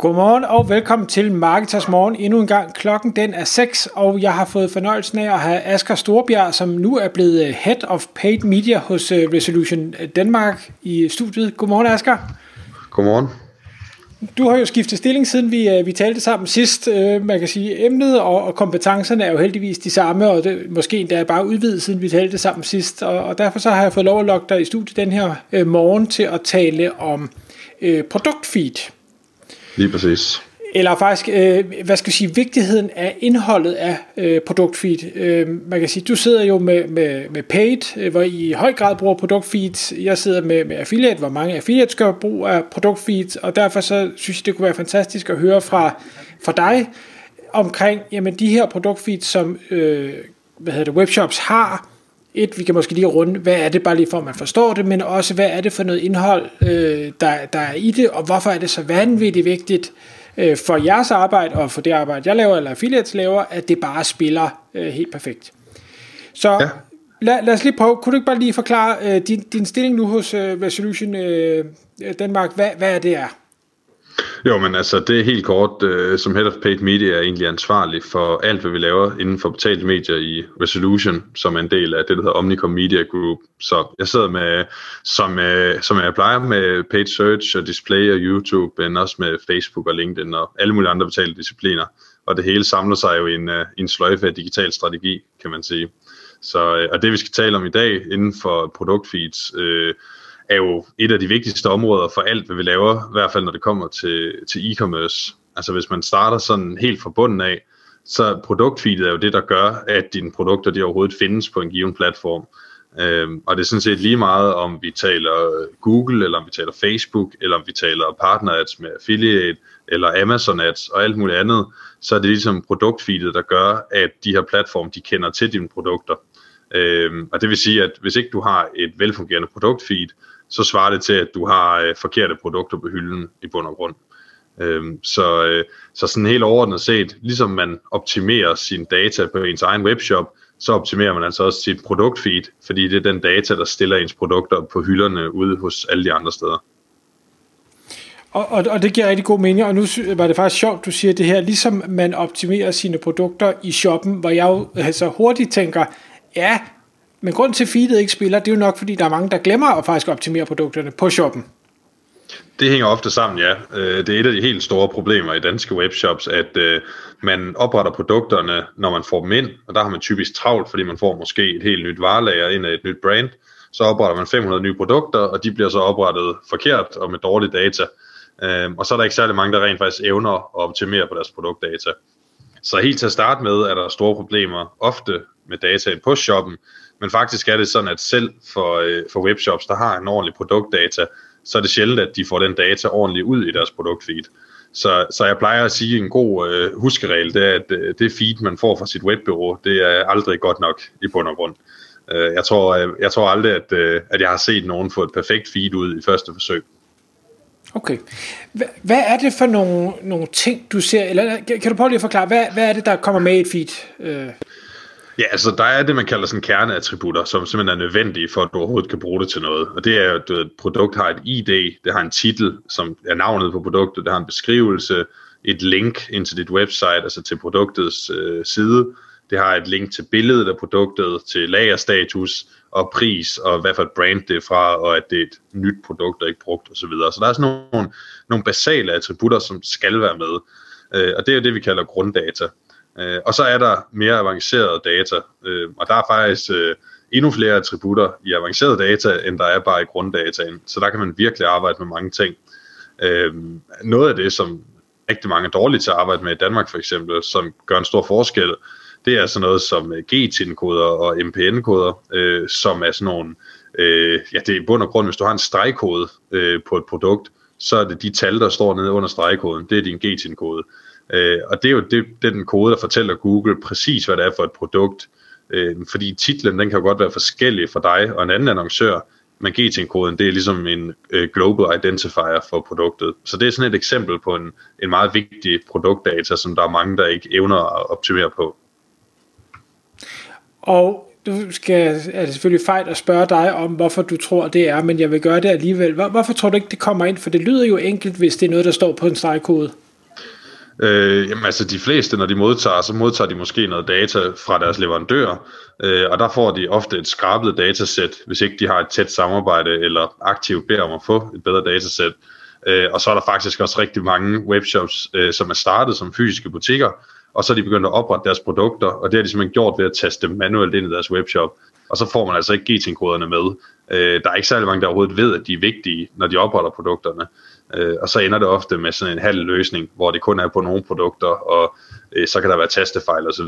Godmorgen og velkommen til Marketers Morgen endnu en gang. Klokken den er 6, og jeg har fået fornøjelsen af at have Asger Storbjerg, som nu er blevet øh, Head of Paid Media hos øh, Resolution Danmark i studiet. Godmorgen Asger. Godmorgen. Du har jo skiftet stilling siden vi, øh, vi talte sammen sidst. Man kan sige, emnet og, og kompetencerne er jo heldigvis de samme, og det, måske endda bare udvidet siden vi talte sammen sidst. Og, og derfor så har jeg fået lov at lokke dig i studiet den her øh, morgen til at tale om øh, produktfeed. Lige præcis. Eller faktisk, øh, hvad skal jeg sige, vigtigheden af indholdet af øh, produktfeed. Øh, man kan sige, du sidder jo med, med, med paid, øh, hvor I i høj grad bruger produktfeed. Jeg sidder med, med affiliate, hvor mange affiliates gør brug af produktfeed, og derfor så synes jeg, det kunne være fantastisk at høre fra, fra dig omkring jamen, de her produktfeed, som øh, hvad hedder det, webshops har, et, vi kan måske lige runde, hvad er det bare lige for, at man forstår det, men også, hvad er det for noget indhold, øh, der, der er i det, og hvorfor er det så vanvittigt vigtigt øh, for jeres arbejde, og for det arbejde, jeg laver, eller affiliates laver, at det bare spiller øh, helt perfekt. Så ja. lad, lad os lige prøve, kunne du ikke bare lige forklare øh, din, din stilling nu hos øh, Resolution øh, Danmark, hvad, hvad er det er? Jo, men altså det er helt kort, Øh, som Head of Paid Media er egentlig ansvarlig for alt, hvad vi laver inden for betalte medier i Resolution, som er en del af det, der hedder Omnicom Media Group. Så jeg sidder med, som, øh, som jeg plejer med paid search og display og YouTube, men også med Facebook og LinkedIn og alle mulige andre betalte discipliner. Og det hele samler sig jo i en, øh, en sløjfe af digital strategi, kan man sige. Så, øh, og det vi skal tale om i dag inden for produktfeeds, øh, er jo et af de vigtigste områder for alt, hvad vi laver, i hvert fald når det kommer til, til e-commerce. Altså hvis man starter sådan helt fra bunden af, så produktfeedet er jo det, der gør, at dine produkter de overhovedet findes på en given platform. Øhm, og det er sådan set lige meget, om vi taler Google, eller om vi taler Facebook, eller om vi taler partner ads med affiliate, eller Amazon ads og alt muligt andet, så er det ligesom produktfeedet, der gør, at de her platforme, de kender til dine produkter. Øhm, og det vil sige, at hvis ikke du har et velfungerende produktfeed, så svarer det til, at du har øh, forkerte produkter på hylden i bund og grund. Øh, så, øh, så sådan helt overordnet set, ligesom man optimerer sine data på ens egen webshop, så optimerer man altså også sit produktfeed, fordi det er den data, der stiller ens produkter på hylderne ude hos alle de andre steder. Og, og, og det giver rigtig god mening, og nu var det faktisk sjovt, du siger det her, ligesom man optimerer sine produkter i shoppen, hvor jeg jo altså hurtigt tænker, ja, men grund til, at feedet ikke spiller, det er jo nok, fordi der er mange, der glemmer at faktisk optimere produkterne på shoppen. Det hænger ofte sammen, ja. Øh, det er et af de helt store problemer i danske webshops, at øh, man opretter produkterne, når man får dem ind, og der har man typisk travlt, fordi man får måske et helt nyt varelager ind af et nyt brand. Så opretter man 500 nye produkter, og de bliver så oprettet forkert og med dårlige data. Øhm, og så er der ikke særlig mange, der rent faktisk evner at optimere på deres produktdata. Så helt til at starte med er der store problemer ofte med dataen på shoppen, men faktisk er det sådan, at selv for, øh, for webshops, der har en ordentlig produktdata, så er det sjældent, at de får den data ordentligt ud i deres produktfeed. Så, så jeg plejer at sige, at en god øh, huskeregel, det er, at øh, det feed, man får fra sit webbureau, det er aldrig godt nok i bund og grund. Øh, jeg, tror, jeg, øh, jeg tror aldrig, at, øh, at jeg har set nogen få et perfekt feed ud i første forsøg. Okay. Hvad er det for nogle, nogle ting, du ser, eller kan du prøve lige at forklare, hvad, hvad er det, der kommer med i et feed? Øh? Ja, altså der er det, man kalder sådan kerneattributter, som simpelthen er nødvendige for, at du overhovedet kan bruge det til noget. Og det er, at et produkt har et ID, det har en titel, som er navnet på produktet, det har en beskrivelse, et link ind til dit website, altså til produktets øh, side. Det har et link til billedet af produktet, til lagerstatus og pris, og hvad for et brand det er fra, og at det er et nyt produkt, der ikke brugt osv. Så, så der er sådan nogle, nogle basale attributter, som skal være med. Øh, og det er det, vi kalder grunddata. Øh, og så er der mere avancerede data, øh, og der er faktisk øh, endnu flere attributter i avancerede data, end der er bare i grunddataen. Så der kan man virkelig arbejde med mange ting. Øh, noget af det, som rigtig mange er dårlige til at arbejde med i Danmark for eksempel, som gør en stor forskel, det er sådan noget som øh, GTIN-koder og MPN-koder, øh, som er sådan nogle, øh, ja det er i bund og grund, hvis du har en stregkode øh, på et produkt, så er det de tal, der står nede under stregkoden, det er din GTIN-kode. Øh, Øh, og det er jo det, det er den kode, der fortæller Google præcis, hvad det er for et produkt. Øh, fordi titlen, den kan jo godt være forskellig for dig og en anden annoncør, Men GT-koden, det er ligesom en øh, global identifier for produktet. Så det er sådan et eksempel på en, en meget vigtig produktdata, som der er mange, der ikke evner at optimere på. Og du skal, er det selvfølgelig fejl at spørge dig om, hvorfor du tror, det er, men jeg vil gøre det alligevel. Hvor, hvorfor tror du ikke, det kommer ind? For det lyder jo enkelt, hvis det er noget, der står på en stregkode. Øh, jamen altså de fleste, når de modtager, så modtager de måske noget data fra deres leverandør, øh, og der får de ofte et skrabet datasæt, hvis ikke de har et tæt samarbejde eller aktivt beder om at få et bedre datasæt. Øh, og så er der faktisk også rigtig mange webshops, øh, som er startet som fysiske butikker, og så er de begyndt at oprette deres produkter, og det har de simpelthen gjort ved at taste dem manuelt ind i deres webshop, og så får man altså ikke GTIN-koderne med. Øh, der er ikke særlig mange, der overhovedet ved, at de er vigtige, når de opretter produkterne. Øh, og så ender det ofte med sådan en halv løsning, hvor det kun er på nogle produkter, og øh, så kan der være tastefejl osv.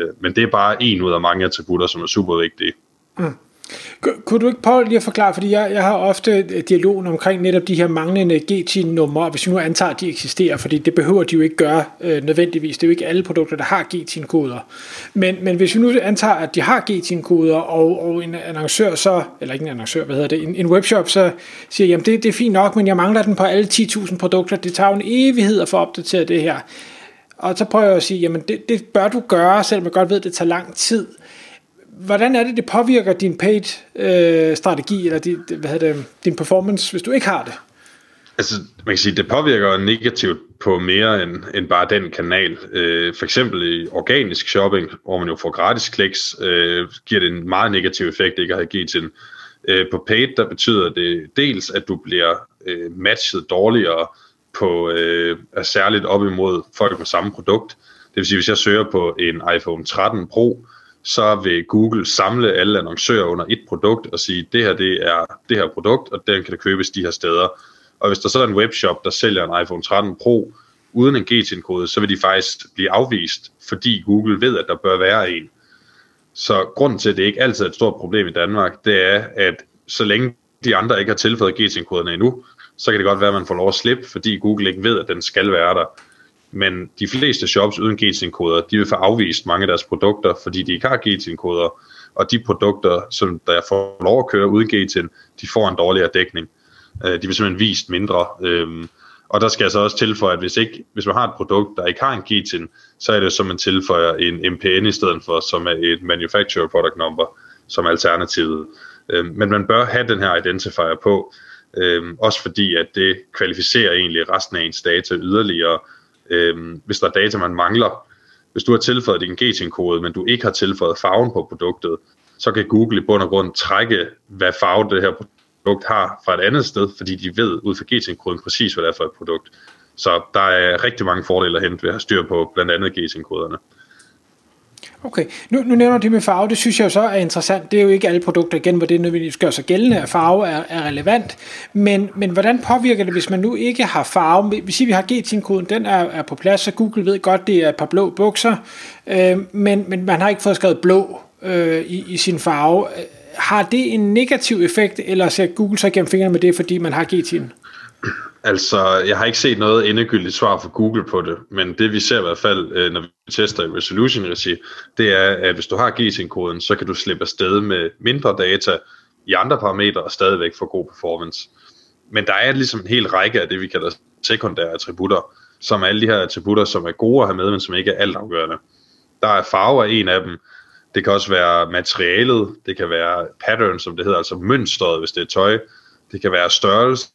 Øh, men det er bare en ud af mange attributter, som er super vigtige. Mm. Kunne du ikke prøve lige at forklare, fordi jeg, jeg har ofte dialogen omkring netop de her manglende GTIN-numre, hvis vi nu antager, at de eksisterer, fordi det behøver de jo ikke gøre øh, nødvendigvis. Det er jo ikke alle produkter, der har GTIN-koder. Men, men hvis vi nu antager, at de har GTIN-koder, og, og en annoncør så, eller ikke en annoncør, hvad hedder det, en, en webshop så siger, jamen det, det er fint nok, men jeg mangler den på alle 10.000 produkter, det tager jo en evighed at få opdateret det her. Og så prøver jeg at sige, jamen det, det bør du gøre, selvom jeg godt ved, at det tager lang tid hvordan er det, det påvirker din paid-strategi, øh, eller din, hvad hedder det, din performance, hvis du ikke har det? Altså, man kan sige, det påvirker negativt på mere end, end bare den kanal. Øh, for eksempel i organisk shopping, hvor man jo får gratis kliks, øh, giver det en meget negativ effekt ikke at have givet til. Øh, på paid, der betyder det dels, at du bliver øh, matchet dårligere på øh, særligt op imod folk med samme produkt. Det vil sige, hvis jeg søger på en iPhone 13 Pro, så vil Google samle alle annoncører under et produkt og sige, det her det er det her produkt, og den kan det købes de her steder. Og hvis der så er en webshop, der sælger en iPhone 13 Pro uden en GTIN-kode, så vil de faktisk blive afvist, fordi Google ved, at der bør være en. Så grunden til, at det ikke altid er et stort problem i Danmark, det er, at så længe de andre ikke har tilføjet GTIN-koderne endnu, så kan det godt være, at man får lov at slippe, fordi Google ikke ved, at den skal være der. Men de fleste shops uden GTIN-koder, de vil få afvist mange af deres produkter, fordi de ikke har GTIN-koder, og de produkter, som der får lov at køre uden GTIN, de får en dårligere dækning. Øh, de vil simpelthen vist mindre. Øhm, og der skal jeg så også tilføje, at hvis, ikke, hvis man har et produkt, der ikke har en GTIN, så er det som man tilføjer en MPN i stedet for, som er et Manufacturer Product Number, som alternativet. Øhm, men man bør have den her identifier på, øhm, også fordi at det kvalificerer egentlig resten af ens data yderligere, øh, hvis der er data, man mangler. Hvis du har tilføjet din GTIN-kode, men du ikke har tilføjet farven på produktet, så kan Google i bund og grund trække, hvad farve det her produkt har fra et andet sted, fordi de ved ud fra GTIN-koden præcis, hvad det er for et produkt. Så der er rigtig mange fordele at hente ved at have styr på blandt andet GTIN-koderne. Okay, nu, nu nævner du det med farve, det synes jeg jo så er interessant. Det er jo ikke alle produkter igen, hvor det nødvendigvis gør sig gældende, at farve er, er relevant. Men, men hvordan påvirker det, hvis man nu ikke har farve? Vi siger, vi har GTIN-koden, den er, er på plads, så Google ved godt, det er et par blå bukser, øh, men, men man har ikke fået skrevet blå øh, i, i sin farve. Har det en negativ effekt, eller ser Google så gennem fingrene med det, fordi man har GTIN? Altså, jeg har ikke set noget endegyldigt svar fra Google på det, men det vi ser i hvert fald, øh, når vi tester i resolution-regi, det er, at hvis du har GTN-koden, så kan du slippe afsted med mindre data i andre parametre og stadigvæk få god performance. Men der er ligesom en hel række af det, vi kalder sekundære attributter, som er alle de her attributter, som er gode at have med, men som ikke er altafgørende. Der er farve en af dem. Det kan også være materialet, det kan være pattern, som det hedder, altså mønstret, hvis det er tøj. Det kan være størrelse,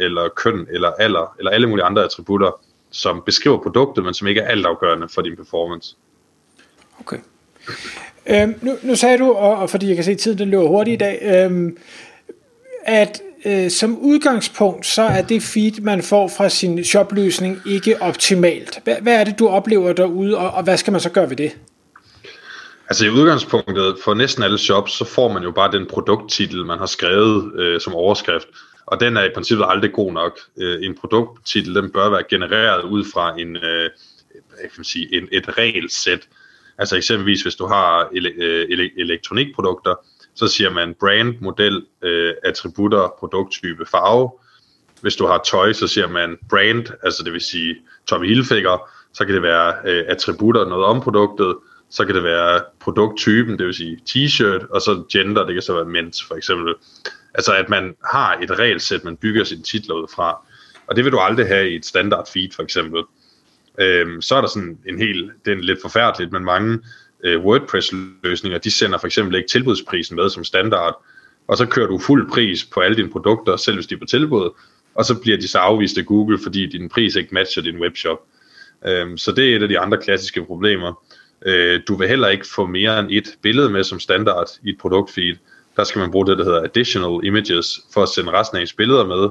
eller køn, eller alder, eller alle mulige andre attributter, som beskriver produktet, men som ikke er altafgørende for din performance. Okay. Øhm, nu, nu sagde du, og, og fordi jeg kan se, at tiden den løber hurtigt i dag, øhm, at øh, som udgangspunkt, så er det feed, man får fra sin shopløsning, ikke optimalt. Hvad, hvad er det, du oplever derude, og, og hvad skal man så gøre ved det? Altså i udgangspunktet for næsten alle shops, så får man jo bare den produkttitel, man har skrevet øh, som overskrift og den er i princippet aldrig god nok. Øh, en produkttitel, den bør være genereret ud fra en, øh, kan man sige, en, et regelsæt. Altså eksempelvis, hvis du har ele- øh, ele- elektronikprodukter, så siger man brand, model, øh, attributter, produkttype, farve. Hvis du har tøj, så siger man brand, altså det vil sige Tommy Hilfiger, så kan det være øh, attributter, noget om produktet, så kan det være produkttypen, det vil sige t-shirt, og så gender, det kan så være mens for eksempel. Altså at man har et regelsæt, man bygger sine titler ud fra. Og det vil du aldrig have i et standard feed for eksempel. Øhm, så er der sådan en hel, det er lidt forfærdeligt, men mange øh, WordPress-løsninger, de sender for eksempel ikke tilbudsprisen med som standard, og så kører du fuld pris på alle dine produkter, selv hvis de er på tilbud, og så bliver de så afvist af Google, fordi din pris ikke matcher din webshop. Øhm, så det er et af de andre klassiske problemer. Øh, du vil heller ikke få mere end et billede med som standard i et produktfeed. Der skal man bruge det, der hedder additional images, for at sende resten af ens billeder med.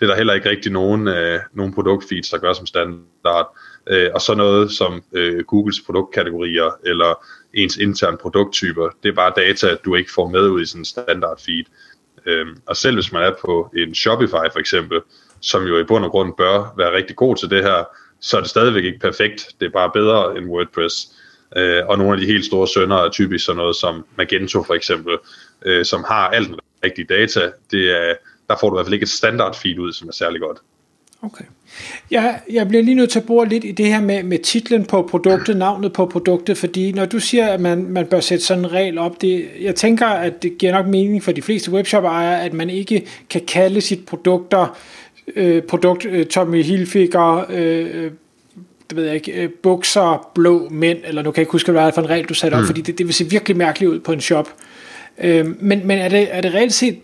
Det er der heller ikke rigtig nogen, øh, nogen produktfeeds, der gør som standard. Øh, og så noget som øh, Googles produktkategorier eller ens interne produkttyper. Det er bare data, du ikke får med ud i sådan en standard feed. Øh, og selv hvis man er på en Shopify for eksempel, som jo i bund og grund bør være rigtig god til det her, så er det stadigvæk ikke perfekt. Det er bare bedre end WordPress. Øh, og nogle af de helt store sønder er typisk sådan noget som Magento for eksempel, øh, som har alt den rigtige data. Det er, der får du i hvert fald ikke et standard feed ud, som er særlig godt. Okay. Jeg, jeg bliver lige nødt til at bruge lidt i det her med, med titlen på produktet, navnet på produktet, fordi når du siger, at man, man bør sætte sådan en regel op, det, jeg tænker, at det giver nok mening for de fleste webshop-ejere, at man ikke kan kalde sit produkter, øh, produkt øh, Tommy Hilfiger, øh, det ved jeg ikke, øh, bukser, blå mænd, eller nu kan jeg ikke huske, hvad det er for en regel, du satte op, mm. fordi det, det vil se virkelig mærkeligt ud på en shop. Øh, men men er, det, er det reelt set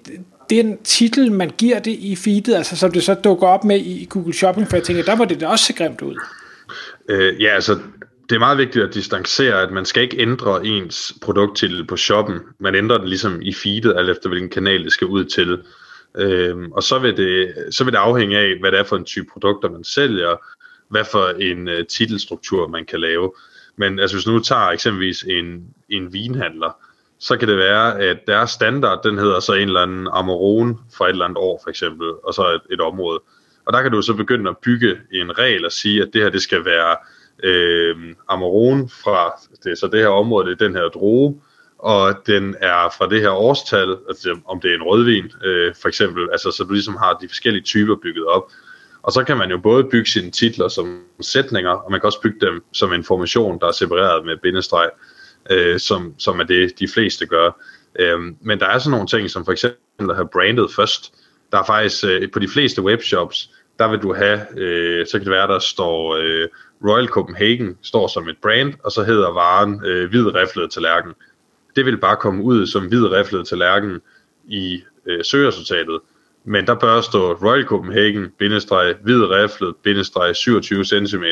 den titel, man giver det i feedet, altså som det så dukker op med i Google Shopping, for jeg tænker, der var det da også så grimt ud. Øh, ja, altså det er meget vigtigt at distancere, at man skal ikke ændre ens produkttitel på shoppen. Man ændrer den ligesom i feedet, alt efter hvilken kanal det skal ud til. Øhm, og så vil, det, så vil det afhænge af, hvad det er for en type produkter, man sælger, hvad for en øh, titelstruktur man kan lave. Men altså hvis nu tager eksempelvis en, en vinhandler, så kan det være, at deres standard, den hedder så en eller anden Amarone for et eller andet år for eksempel, og så et, et område. Og der kan du så begynde at bygge en regel og sige, at det her det skal være øh, Amarone fra det, så det her område, det er den her droge, og den er fra det her årstal, altså om det er en rødvin øh, for eksempel, altså så du ligesom har de forskellige typer bygget op. Og så kan man jo både bygge sine titler som sætninger, og man kan også bygge dem som information, der er separeret med bindestreg øh, som, som er det, de fleste gør. Øh, men der er sådan nogle ting, som for eksempel at have brandet først. Der er faktisk øh, på de fleste webshops, der vil du have, øh, så kan det være, der står øh, Royal Copenhagen, står som et brand, og så hedder varen øh, hvid riflet tallerken. Det vil bare komme ud som hvid riflet tallerken i øh, søgeresultatet, men der bør stå Royal Copenhagen, bindestreg, hvid riflet, bindestreg, 27 cm,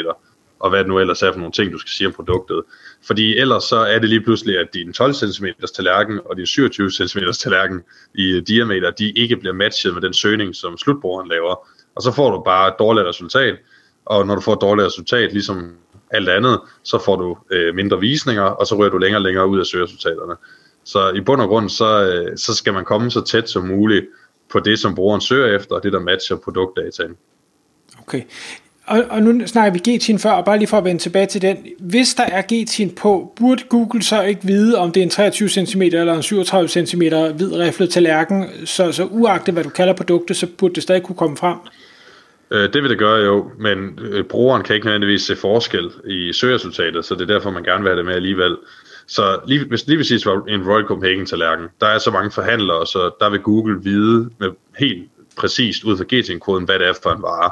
og hvad det nu ellers er for nogle ting, du skal sige om produktet. Fordi ellers så er det lige pludselig, at din 12 cm tallerken og din 27 cm tallerken i diameter, de ikke bliver matchet med den søgning, som slutbrugeren laver. Og så får du bare et dårligt resultat, og når du får et dårligt resultat, ligesom alt andet, så får du øh, mindre visninger, og så rører du længere og længere ud af søgeresultaterne. Så i bund og grund, så, øh, så skal man komme så tæt som muligt på det, som brugeren søger efter, og det, der matcher produktdataen. Okay og, og nu snakker vi g før, og bare lige for at vende tilbage til den. Hvis der er g på, burde Google så ikke vide, om det er en 23 cm eller en 37 cm hvid riflet tallerken, så, så uagtet hvad du kalder produktet, så burde det stadig kunne komme frem? Øh, det vil det gøre jo, men øh, brugeren kan ikke nødvendigvis se forskel i søgeresultatet, så det er derfor, man gerne vil have det med alligevel. Så lige, hvis lige præcis var en Royal Copenhagen tallerken, der er så mange forhandlere, så der vil Google vide med helt præcist ud fra GTN-koden, hvad det er for en vare.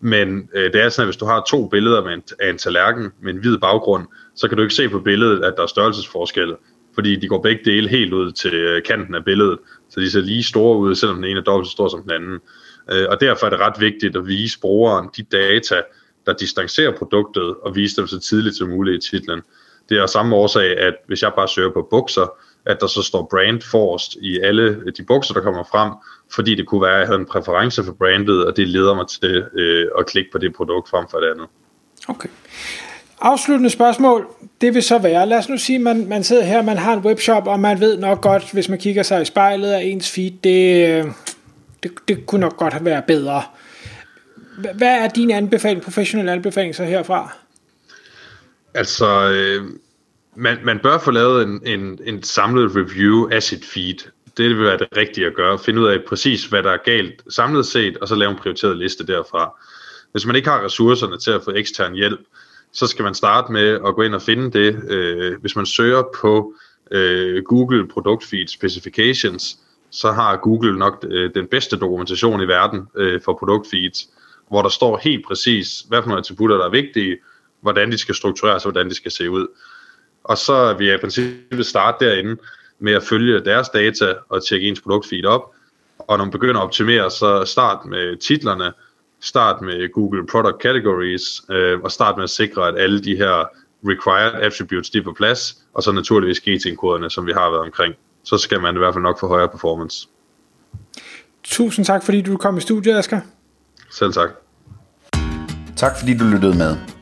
Men øh, det er sådan, at hvis du har to billeder med en, af en tallerken med en hvid baggrund, så kan du ikke se på billedet, at der er størrelsesforskel, fordi de går begge dele helt ud til øh, kanten af billedet, så de ser lige store ud, selvom den ene er dobbelt så stor som den anden. Øh, og derfor er det ret vigtigt at vise brugeren de data, der distancerer produktet, og vise dem så tidligt som muligt i titlen. Det er samme årsag, at hvis jeg bare søger på bukser, at der så står brand forrest i alle de bukser, der kommer frem, fordi det kunne være, at jeg havde en præference for brandet, og det leder mig til øh, at klikke på det produkt frem for det andet. Okay. Afsluttende spørgsmål, det vil så være, lad os nu sige, at man, man sidder her, man har en webshop, og man ved nok godt, hvis man kigger sig i spejlet af ens feed, det, øh, det, det kunne nok godt have været bedre. Hvad er din anbefaling, professionel anbefaling så herfra? Altså, øh, man, man bør få lavet en, en, en samlet review af sit feed. Det vil være det rigtige at gøre. Finde ud af præcis, hvad der er galt samlet set, og så lave en prioriteret liste derfra. Hvis man ikke har ressourcerne til at få ekstern hjælp, så skal man starte med at gå ind og finde det. Øh, hvis man søger på øh, Google Product Feed Specifications, så har Google nok øh, den bedste dokumentation i verden øh, for produktfeeds, hvor der står helt præcis, hvad for nogle attributter, der er vigtige, hvordan de skal struktureres, og hvordan de skal se ud. Og så vil jeg i princippet starte derinde med at følge deres data og tjekke ens produktfeed op. Og når man begynder at optimere, så start med titlerne, start med Google Product Categories, øh, og start med at sikre, at alle de her required attributes, de er på plads, og så naturligvis GT-koderne, som vi har været omkring. Så skal man i hvert fald nok få højere performance. Tusind tak, fordi du kom i studiet, Asger. Selv tak. Tak fordi du lyttede med.